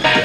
Thank you.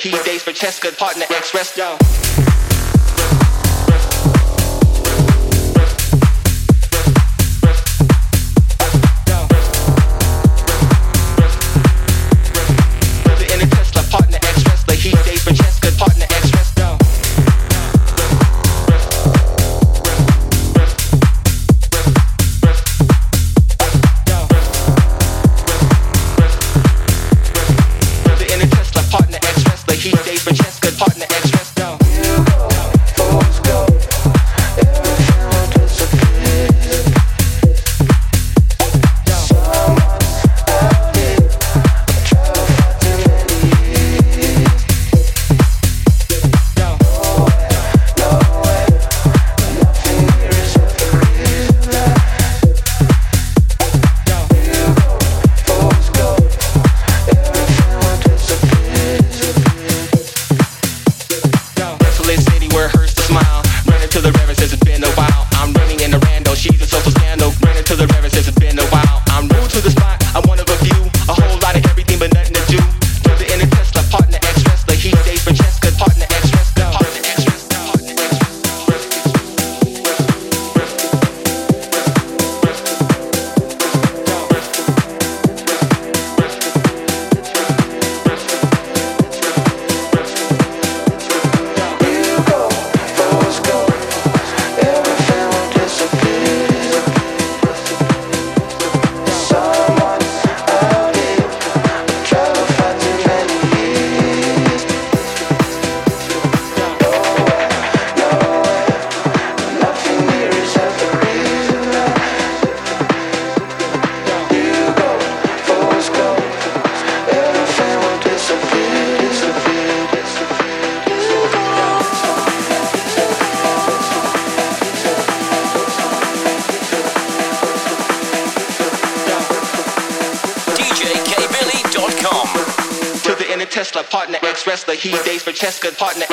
He days for Cheska, partner, Express. test good partner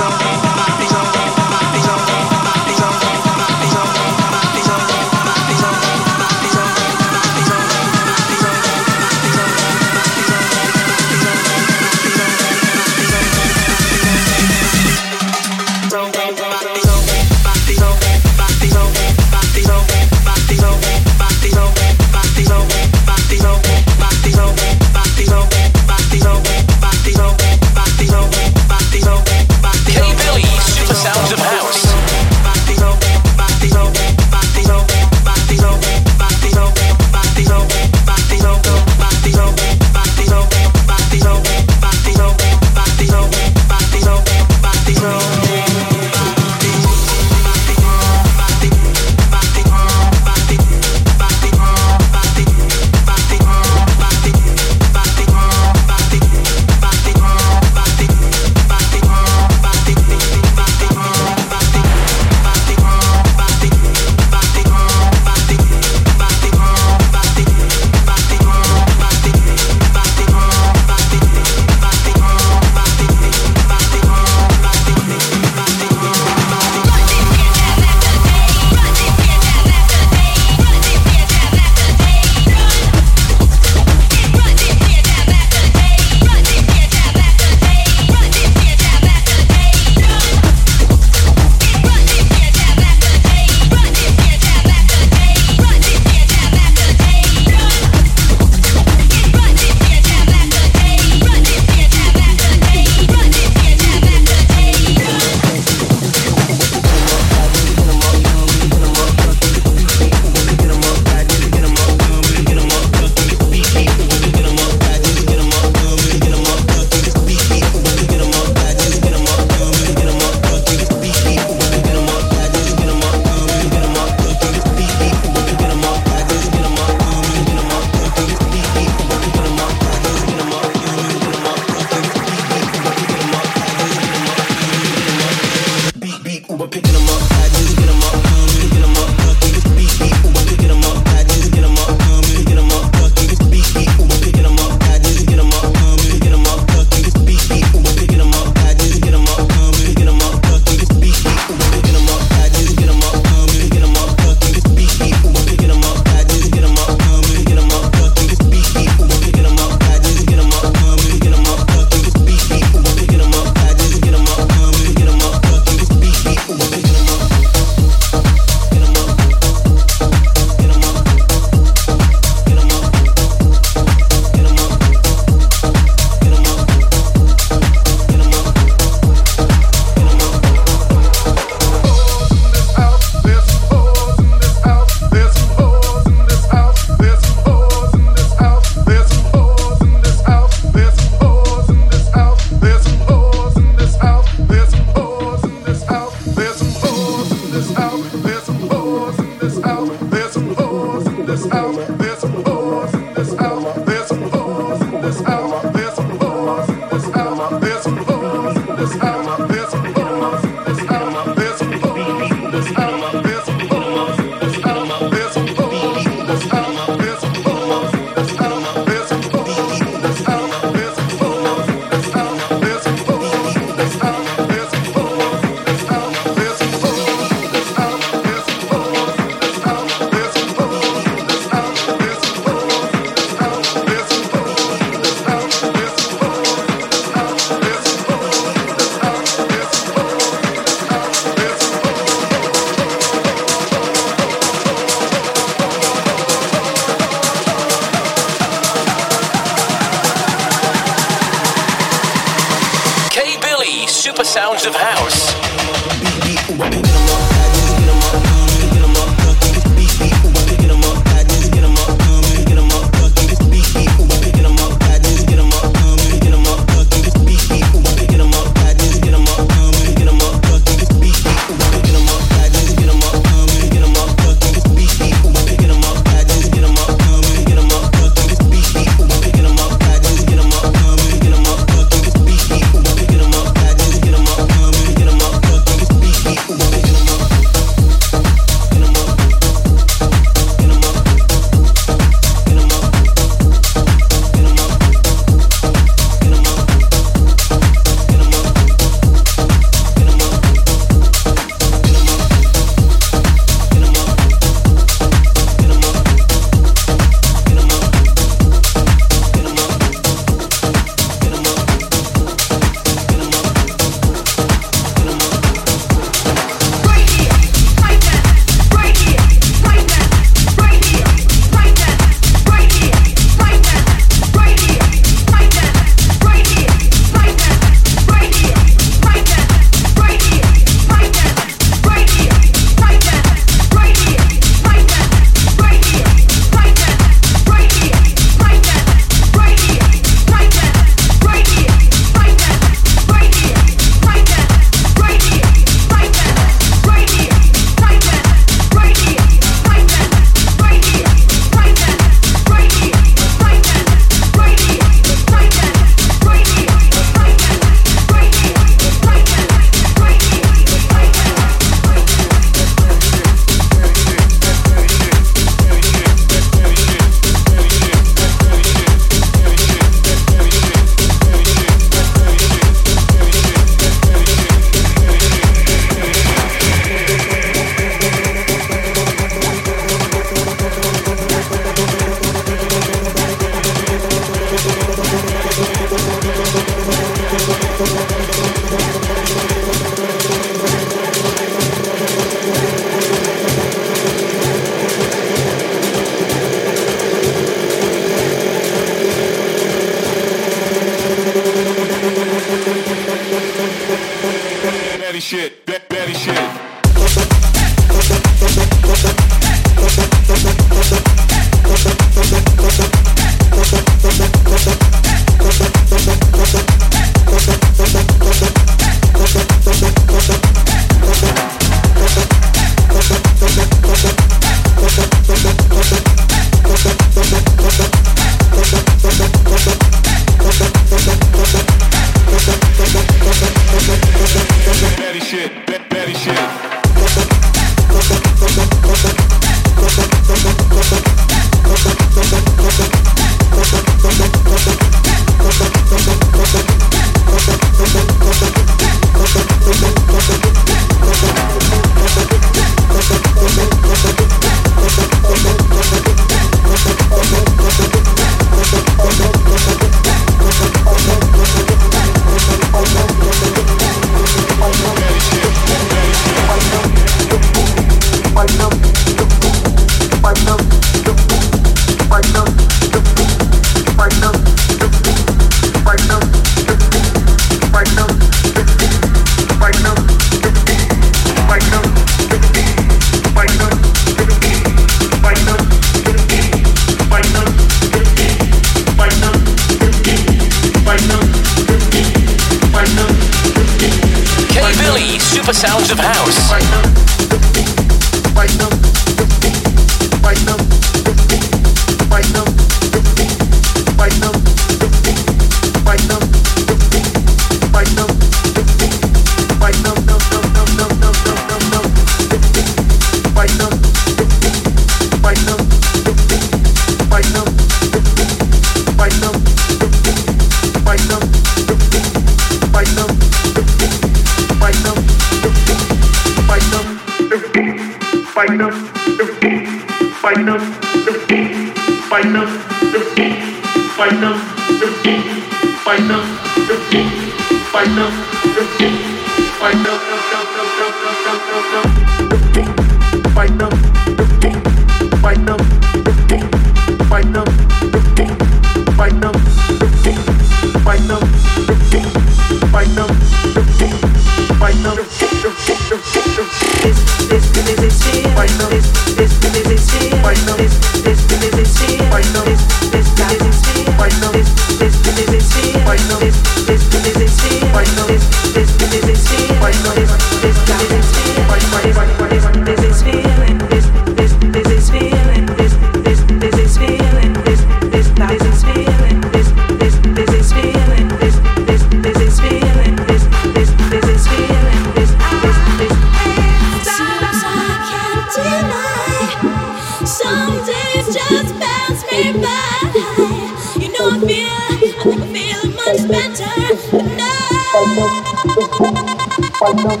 Seems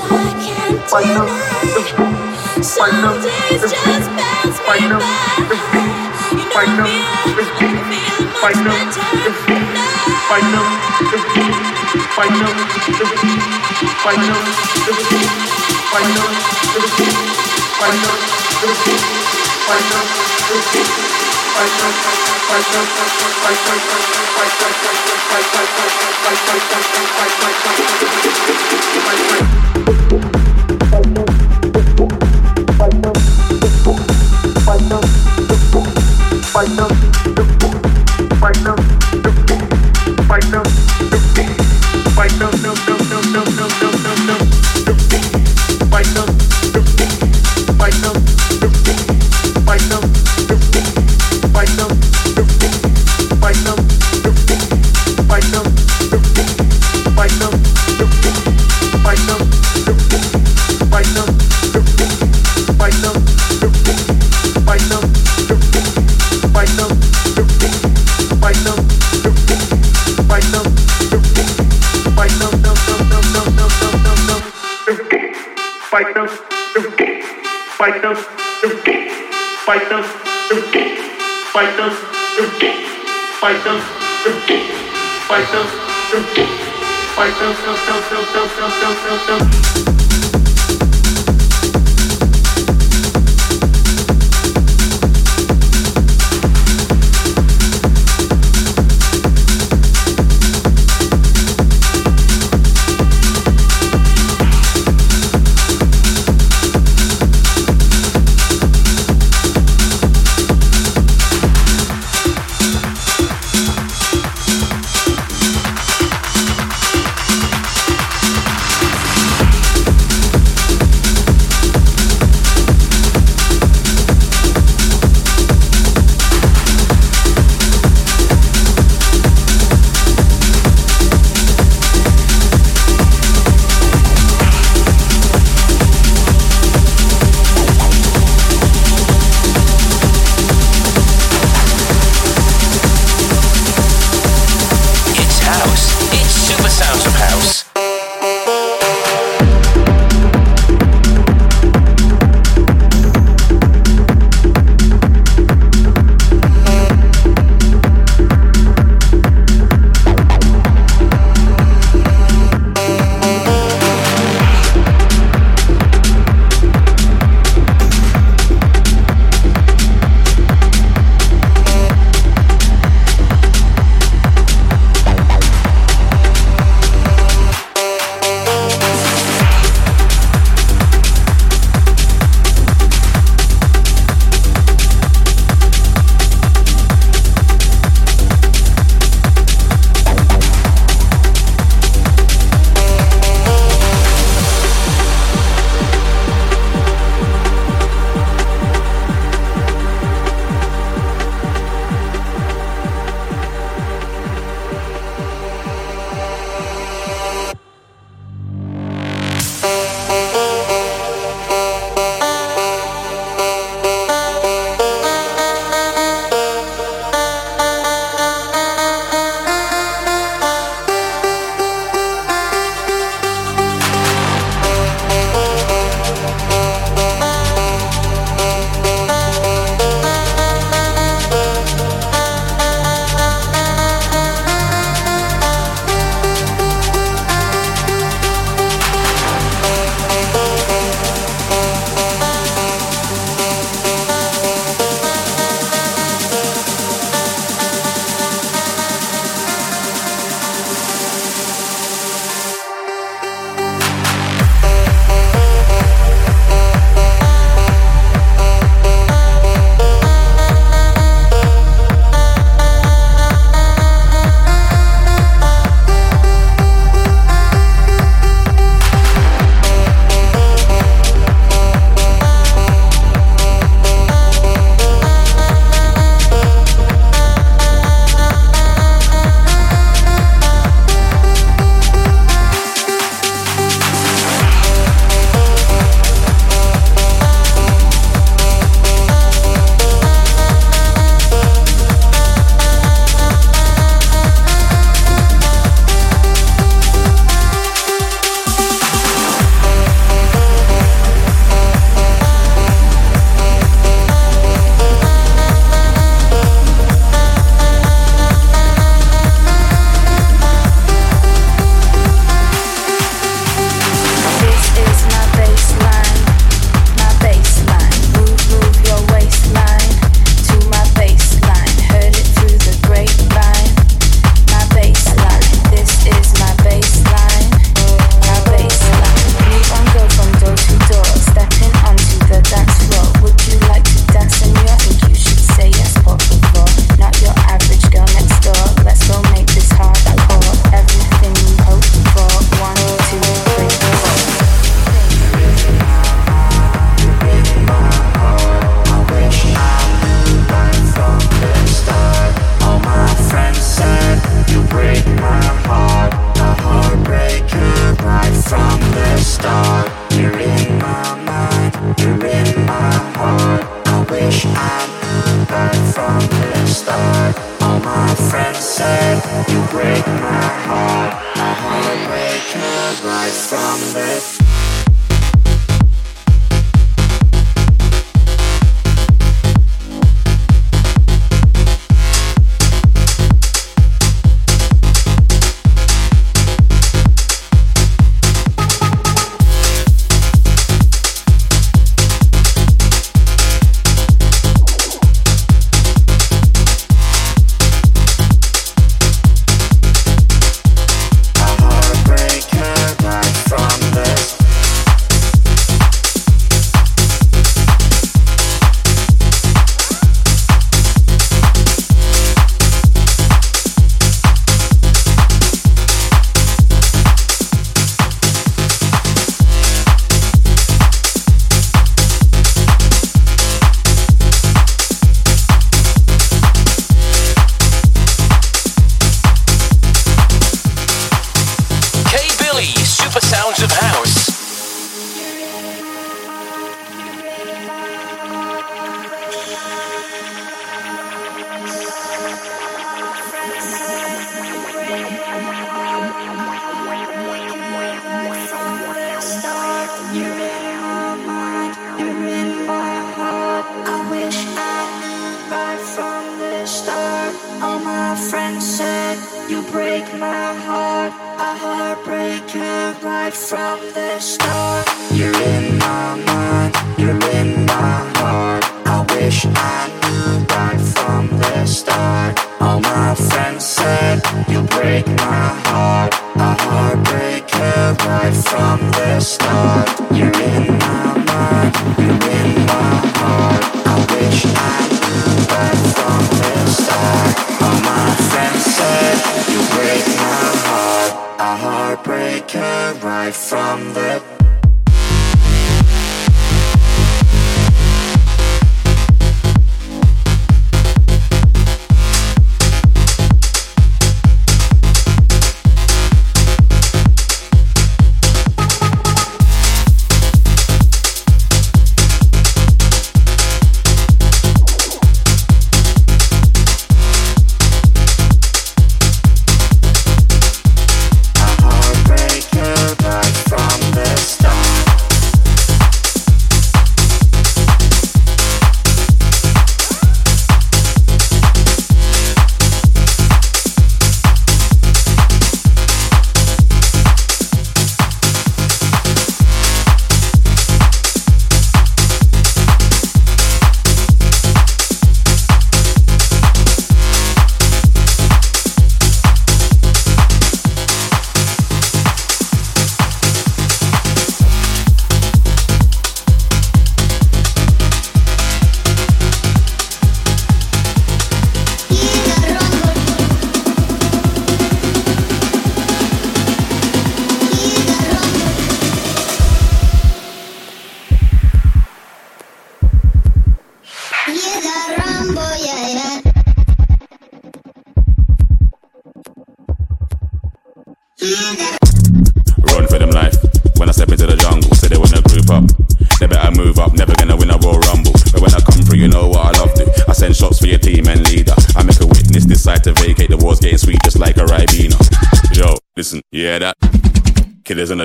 I can't deny Some days just pass me by You know me, I feel much better tonight Find out, find out, find out, Thank you. fight them, them gates, fight them, them gates, fight them, them gates, fight them, them gates, fight them, them gates, fight them, them gates, fight them, them, them, them, them, them, them, them.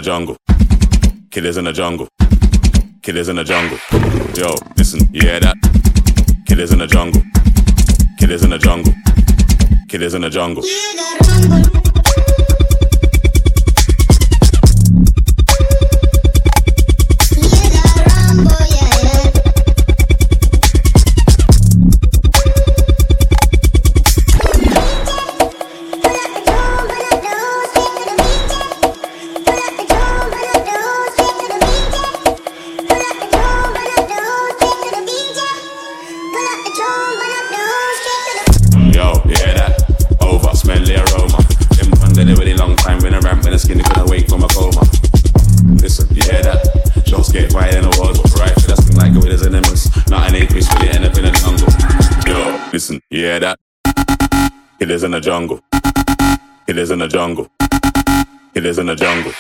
Killers hear that? It is in the jungle. It is in the jungle. It is in the jungle.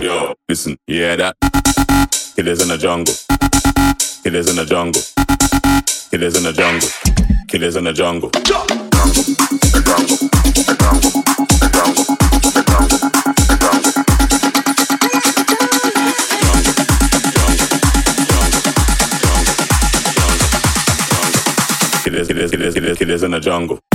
Yo, listen, you hear that? It is in the jungle. It is in the jungle. It is in the jungle. It is in the jungle. jungle. jungle. jungle. jungle. jungle. it is, it is, it is in the jungle.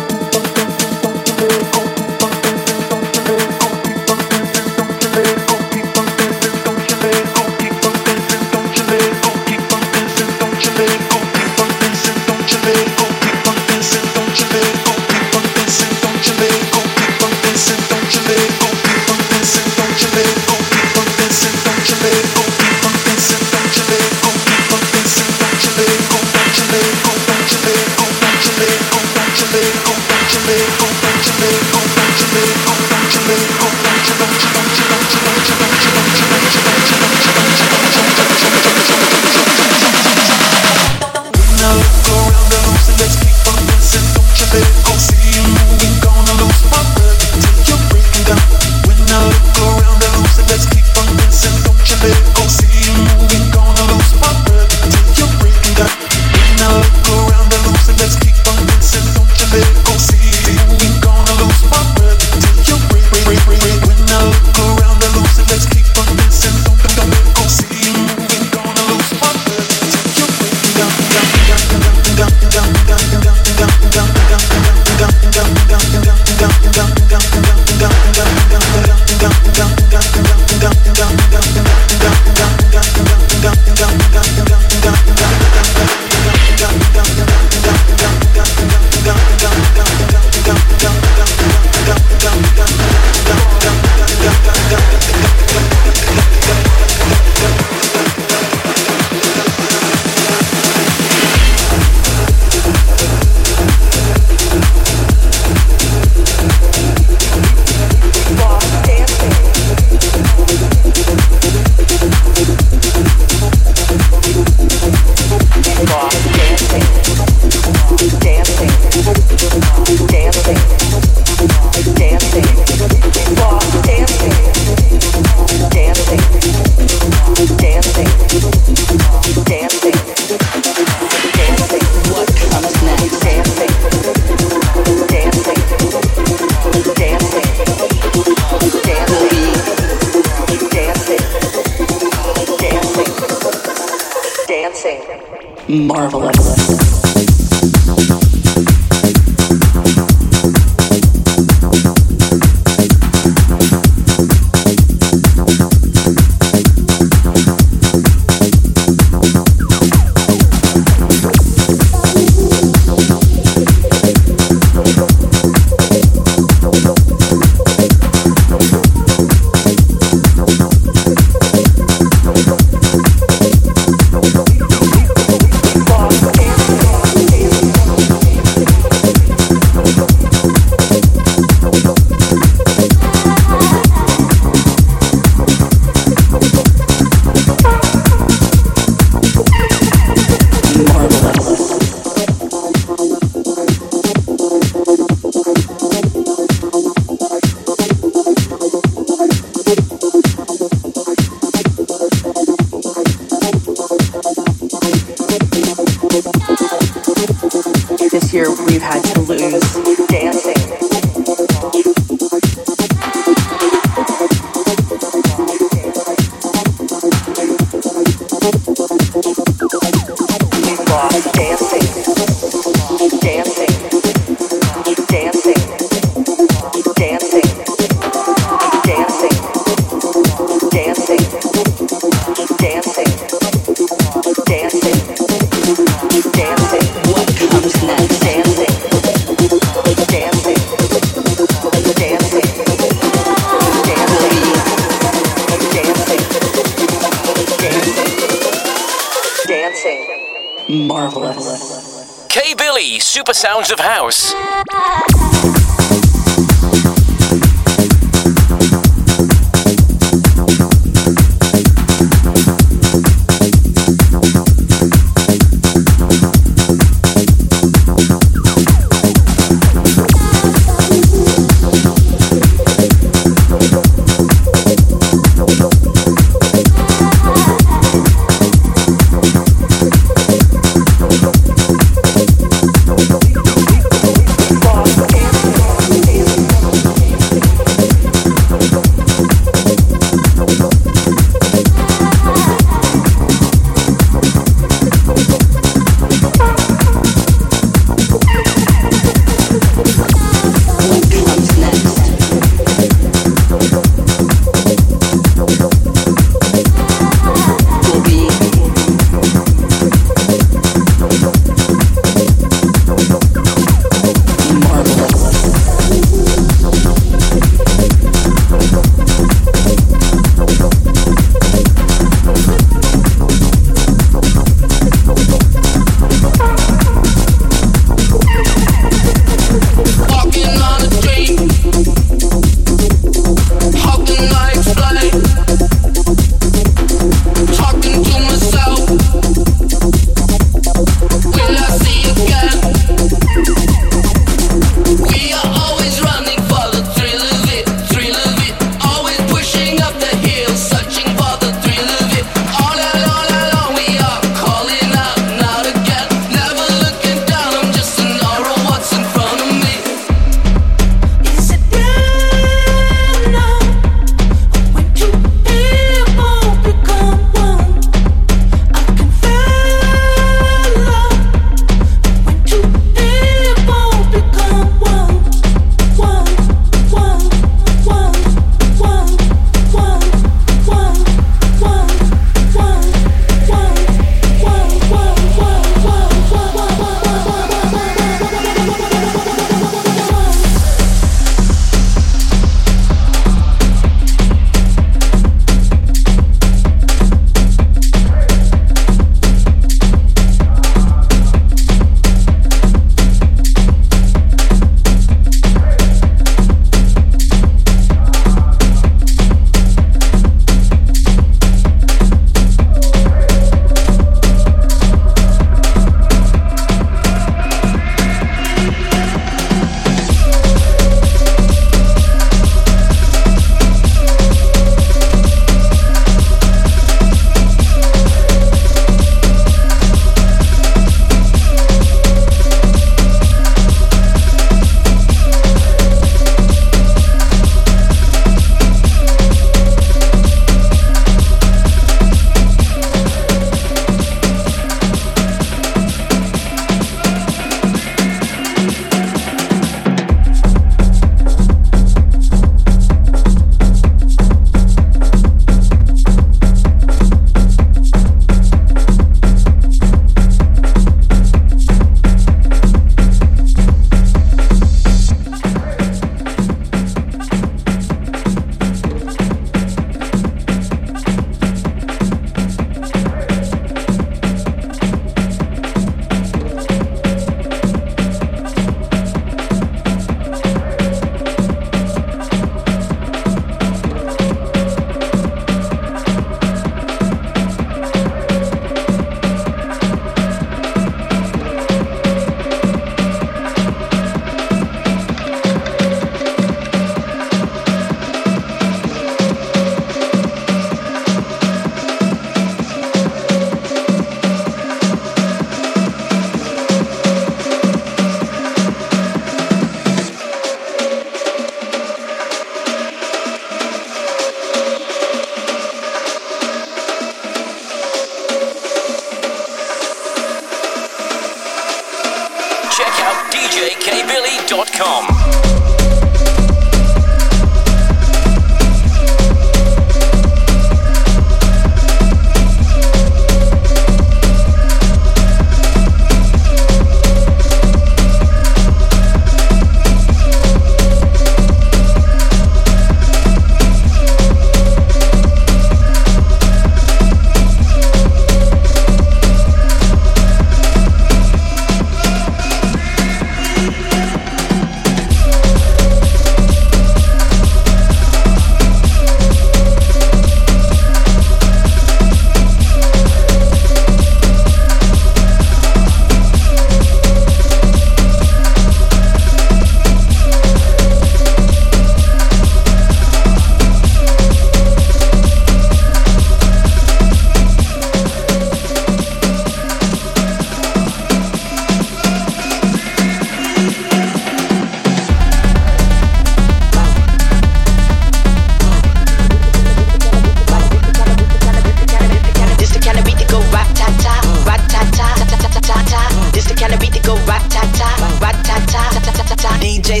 We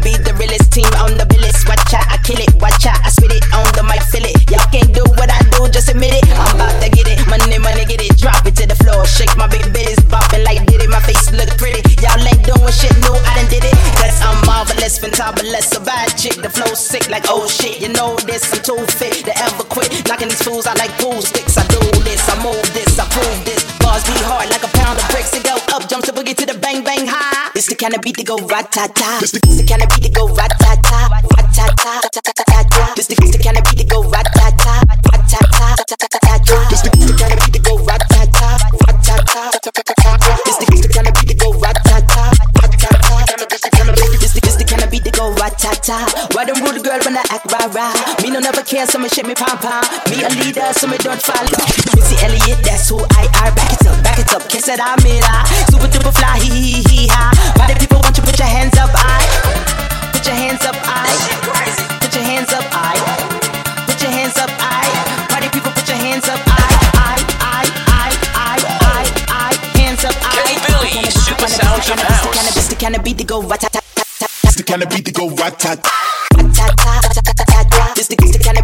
be the realest team. On the kind of beat to go rat ta ta. This the, kind of beat to go rat ta ta, rat ta ta ta ta ta ta. This the, kind of beat to go rat ta ta, rat ta ta ta ta ta ta. This the, kind of beat to go rat ta ta, rat ta ta ta ta ta ta. This the, kind of beat to go rat ta ta, rat ta ta ta ta ta ta. This the, kind of beat to go rat girl when I act rah rah? Me no never care, so me shit me pom pom. Me a leader, so me don't follow. Missy Elliott, that's who I are. Back it up, back it up. Kiss it, I'm it. Ah. Super duper fly, hee hee hee ha. Why the people want you put your hands up, I? Put your hands up, I. Put your hands up, I. Put your hands up, I. Why the people put your hands up, I? I, I, I, I, I, I. Hands up, I. K Billy, Super Sounds of House. This the kind of beat to go rat tat tat tat. It's the kind of beat to go rat tat. This the,